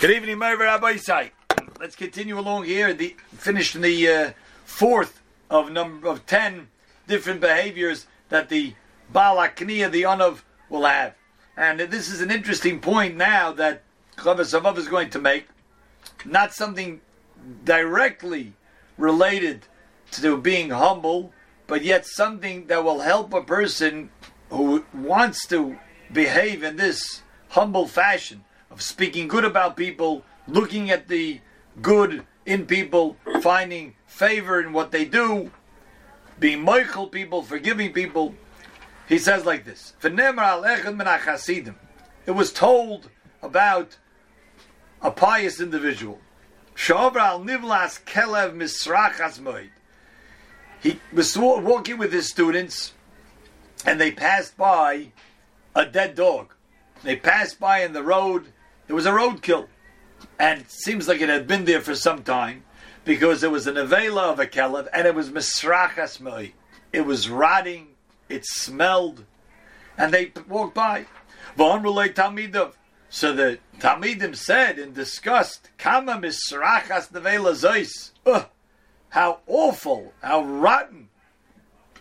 Good evening, Merver Rabbi Isai. Let's continue along here. The finished in the uh, fourth of number of ten different behaviors that the Balakniya, the Onav, will have. And this is an interesting point now that Chovos HaLevavos is going to make. Not something directly related to being humble, but yet something that will help a person who wants to behave in this humble fashion of speaking good about people, looking at the good in people, finding favor in what they do, being Michael people, forgiving people. He says like this: It was told about a pious individual. He was walking with his students, and they passed by a dead dog. They passed by in the road it was a roadkill. And seems like it had been there for some time because it was an avela of a kelev and it was misrachas moi. It was rotting, it smelled, and they walked by. So the Talmidim said in disgust, Kama misrachas nevela zois. How awful, how rotten,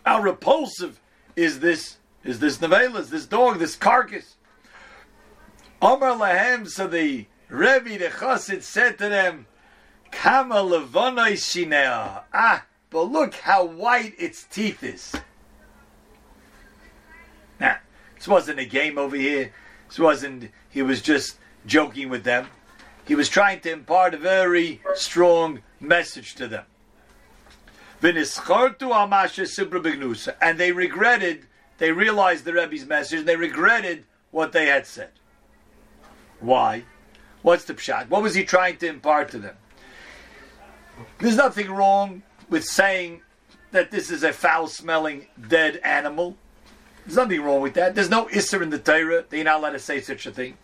how repulsive is this is this nevela, this dog, this carcass. Omar Lahem, so the Rebbe, the Chassid, said to them, Kama levonoi shinea. Ah, but look how white its teeth is. Now, this wasn't a game over here. This wasn't, he was just joking with them. He was trying to impart a very strong message to them. And they regretted, they realized the Rebbe's message, and they regretted what they had said. Why? What's the pshat? What was he trying to impart to them? There's nothing wrong with saying that this is a foul-smelling dead animal. There's nothing wrong with that. There's no isser in the Torah. They're not allowed to say such a thing.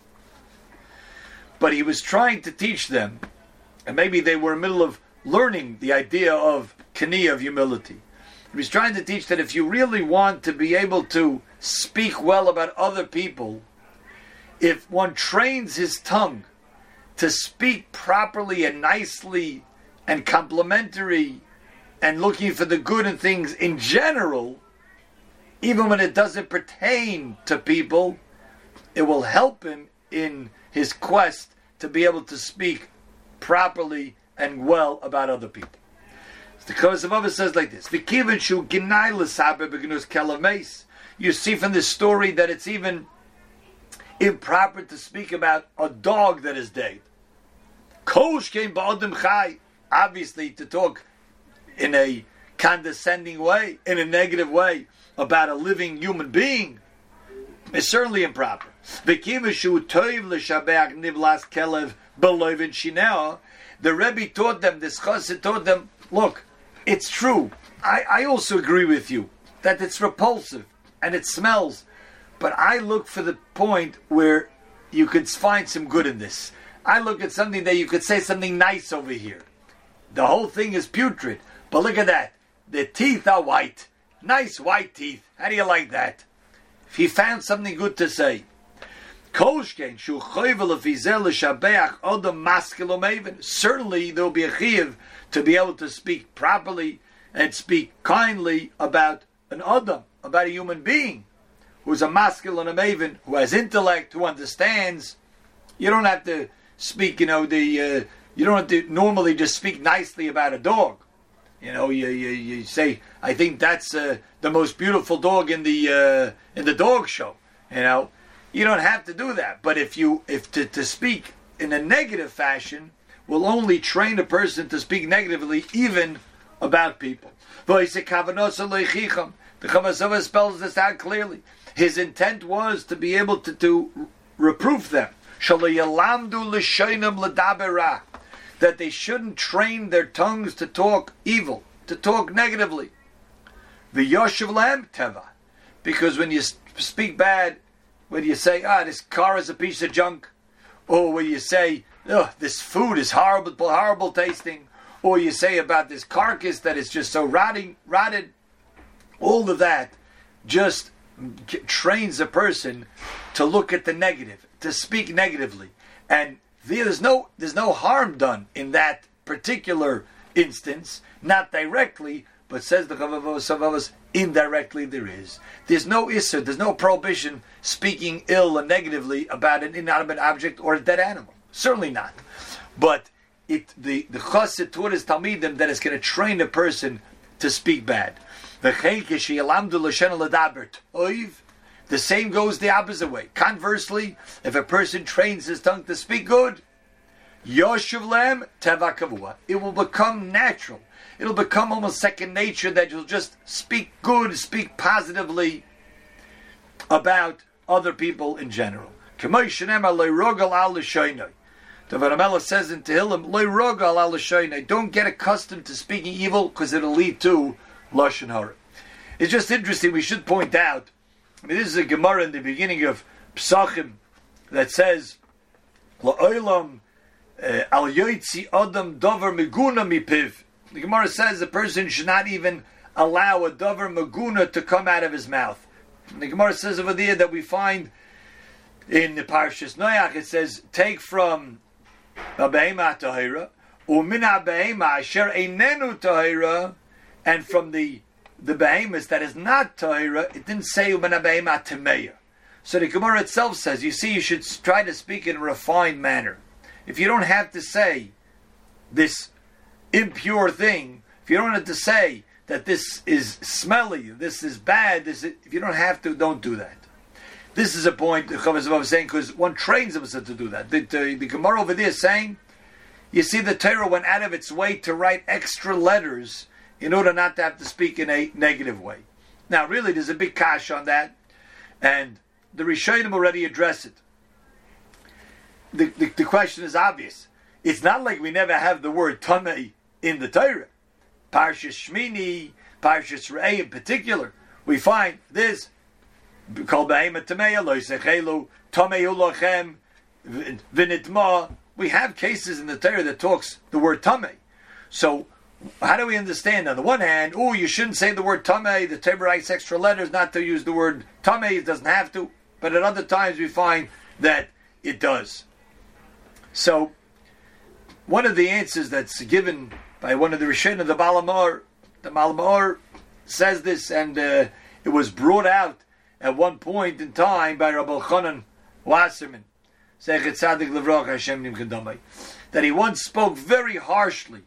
But he was trying to teach them, and maybe they were in the middle of learning the idea of kani of humility. He was trying to teach that if you really want to be able to speak well about other people, if one trains his tongue to speak properly and nicely and complimentary and looking for the good in things in general, even when it doesn't pertain to people, it will help him in his quest to be able to speak properly and well about other people. The Kosovova says like this: You see from this story that it's even improper to speak about a dog that is dead. Kosh came ba'adim chai. Obviously, to talk in a condescending way, in a negative way, about a living human being is certainly improper. The Rebbe taught them, this chassid taught them, look, it's true. I, I also agree with you that it's repulsive and it smells but I look for the point where you could find some good in this. I look at something that you could say something nice over here. The whole thing is putrid, but look at that. The teeth are white. Nice white teeth. How do you like that? If he found something good to say. Certainly there will be a chiv to be able to speak properly and speak kindly about an adam, about a human being who's a masculine, a maven, who has intellect, who understands. You don't have to speak, you know, the uh, you don't have to normally just speak nicely about a dog. You know, you, you, you say, I think that's uh, the most beautiful dog in the uh, in the dog show. You know, you don't have to do that. But if you if to, to speak in a negative fashion will only train a person to speak negatively, even about people. The Chovos HaLevavos spells this out clearly. His intent was to be able to, to reproof them. That they shouldn't train their tongues to talk evil, to talk negatively. The Yoshev Lam Teva. Because when you speak bad, when you say, ah, this car is a piece of junk, or when you say, oh, this food is horrible, horrible tasting, or you say about this carcass that is just so rotting, rotted, all of that just trains a person to look at the negative, to speak negatively. And there's no there's no harm done in that particular instance, not directly, but says the Chovos HaLevavos indirectly there is. There's no issur, there's no prohibition speaking ill and negatively about an inanimate object or a dead animal. Certainly not. But it the the chassid taught his talmidim that it's going to train a person to speak bad. The same goes the opposite way. Conversely, if a person trains his tongue to speak good, It will become natural. It'll become almost second nature that you'll just speak good, speak positively about other people in general. The Varamela says in Tehillim, don't get accustomed to speaking evil because it'll lead to Lashon Hara. It's just interesting, we should point out, I mean, this is a Gemara in the beginning of Psachim that says, La'olam uh, al yoitzi adam dover meguna mipiv. The Gemara says the person should not even allow a dover meguna to come out of his mouth. The Gemara says over there that we find in the Parshas Noach, it says, take from a behema tahira, einenu tahira, and from the the behemoth that is not tahira, it didn't say umina behema temeya. So the Gemara itself says, you see, you should try to speak in a refined manner if you don't have to say this impure thing, if you don't have to say that this is smelly, this is bad, this is, if you don't have to, don't do that. This is a point the Chavis is saying because one trains himself to do that. The, the, the Gemara over there is saying, you see, the Torah went out of its way to write extra letters in order not to have to speak in a negative way. Now, really, there's a big kash on that, and the Rishonim already address it the, the, the, question is obvious. It's not like we never have the word Tamei in the Torah. Parshas Shmini, Parshas Re'eh in particular, we find this Behema Tamei, Vinitma. We have cases in the Torah that talks the word Tamei. So, how do we understand? On the one hand, oh, you shouldn't say the word Tamei, the Torah writes extra letters not to use the word Tamei, it doesn't have to. But at other times we find that it does. So, one of the answers that's given by one of the Rishon of the Balamor, the Balamor says this, and uh, it was brought out at one point in time by Reb Elchanan Wasserman, that he once spoke very harshly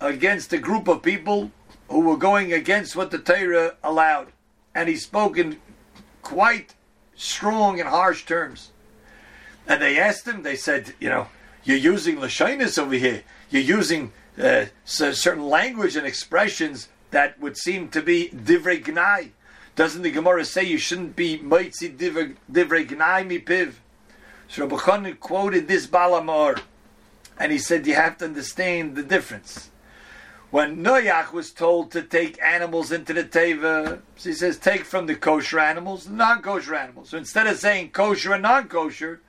against a group of people who were going against what the Torah allowed, and he spoke in quite strong and harsh terms. And they asked him, they said, you know, you're using lashonis over here. You're using uh, certain language and expressions that would seem to be divrei gnai. Doesn't the Gemara say you shouldn't be moitzi divrei gnai mipiv? So Reb Elchanan quoted this Balamor, and he said you have to understand the difference. When Noach was told to take animals into the teva, so he says take from the kosher animals, the non-kosher animals. So instead of saying kosher and non-kosher,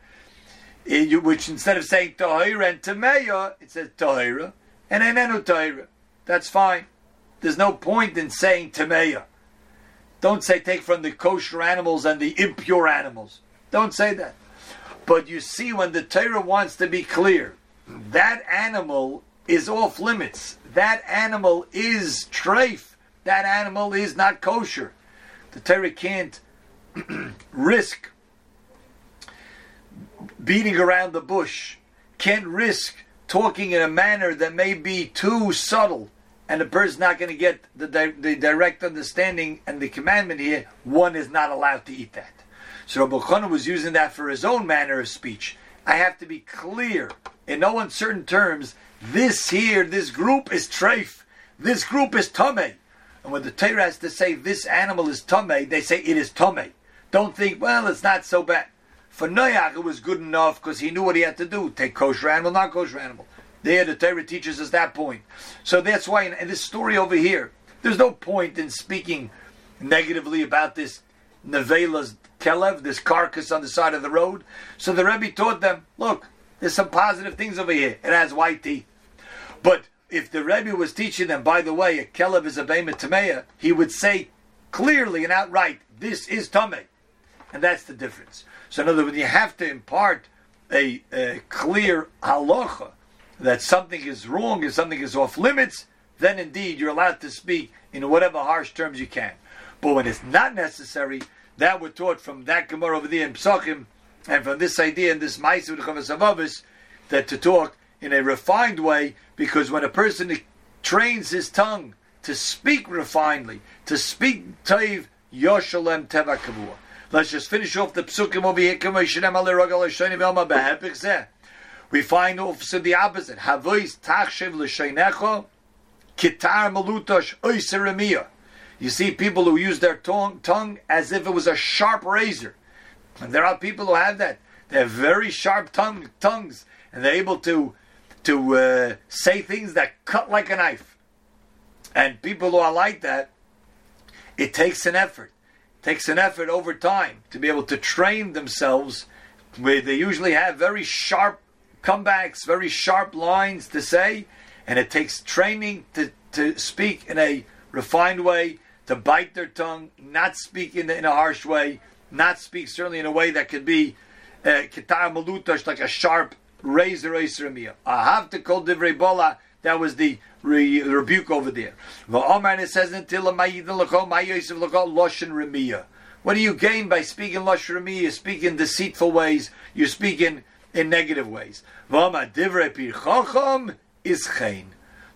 eh, which instead of saying Tahira and Tameya, it says Tahira and Enenu Tahira. That's fine. There's no point in saying Tameya. Don't say take from the kosher animals and the impure animals. Don't say that. But you see, when the Torah wants to be clear, that animal is off limits. That animal is treif. That animal is not kosher. The Torah can't risk beating around the bush, can't risk talking in a manner that may be too subtle, and the person's not going to get the, di- the direct understanding and the commandment here, one is not allowed to eat that. So Reb Elchanan was using that for his own manner of speech. I have to be clear, in no uncertain terms, this here, this group is treif, this group is tame. And when the Torah has to say this animal is tame, they say it is tame. Don't think, well, it's not so bad. For Noach, it was good enough because he knew what he had to do: take kosher animal, not kosher animal. There, the Torah teaches us that point. So that's why in, in this story over here, there's no point in speaking negatively about this nevela's kelev, this carcass on the side of the road. So the Rebbe taught them, look, there's some positive things over here. It has white teeth. But if the Rebbe was teaching them, by the way, a kelev is a behemoth tameya, he would say clearly and outright, this is tameh. And that's the difference. So in other words, you have to impart a, a clear halacha that something is wrong and something is off limits, then indeed you're allowed to speak in whatever harsh terms you can. But when it's not necessary, that we're taught from that Gemara over there in Psachim, and from this idea in this Ma'aseh Avavis, that to talk in a refined way, because when a person trains his tongue to speak refinedly, to speak Taiv, Yoshalem Teva Kavua. Let's just finish off the psukim over here. We find also the opposite. Havois tachshev l'sheinecha kitar malutosh oiseremia. You see people who use their tongue, tongue as if it was a sharp razor. And there are people who have that. They have very sharp tongue, tongues, and they're able to to uh, say things that cut like a knife. And people who are like that, it takes an effort. It takes an effort over time to be able to train themselves where they usually have very sharp comebacks, very sharp lines to say, and it takes training to, to speak in a refined way, to bite their tongue, not speak in, in a harsh way, not speak certainly in a way that could be uh, kitar like a sharp razor I have to call divrei bola. That was the re, rebuke over there. V'omar it says until remia. What do you gain by speaking loshen remia? You speak in deceitful ways. You speak in, in negative ways. Is.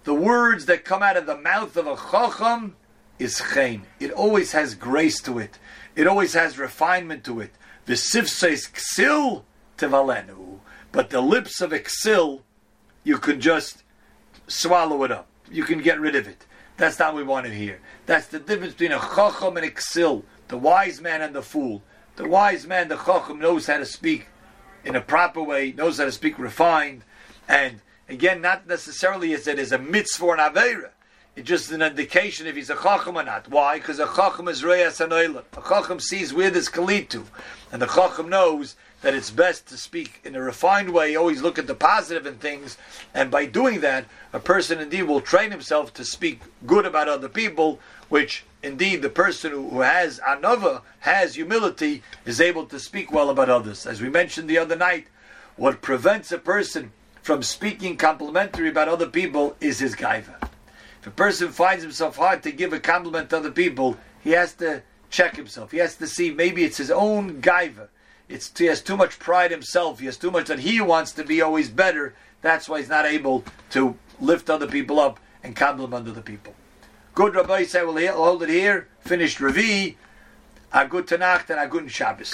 The words that come out of the mouth of a chacham is chen. It always has grace to it. It always has refinement to it. V'sif says ksil tevalenu. But the lips of Exil, you can just swallow it up. You can get rid of it. That's not what we want to hear. That's the difference between a chacham and exil, the wise man and the fool. The wise man, the chacham, knows how to speak in a proper way, knows how to speak refined, and again, not necessarily as it is a mitzvah or an avera. It's just an indication if he's a chacham or not. Why? Because a chacham is reyas and A chacham sees where this can lead to, and the chacham knows that it's best to speak in a refined way, always look at the positive in things, and by doing that, a person indeed will train himself to speak good about other people, which indeed the person who has anova, has humility, is able to speak well about others. As we mentioned the other night, what prevents a person from speaking complimentary about other people is his gaiva. If a person finds himself hard to give a compliment to other people, he has to check himself. He has to see maybe it's his own gaiva it's, he has too much pride himself. He has too much that he wants to be always better. That's why he's not able to lift other people up and compliment other people. Good Rabbi say we'll hold it here. Finished Ravi. A good Tanakh and a good Shabbos.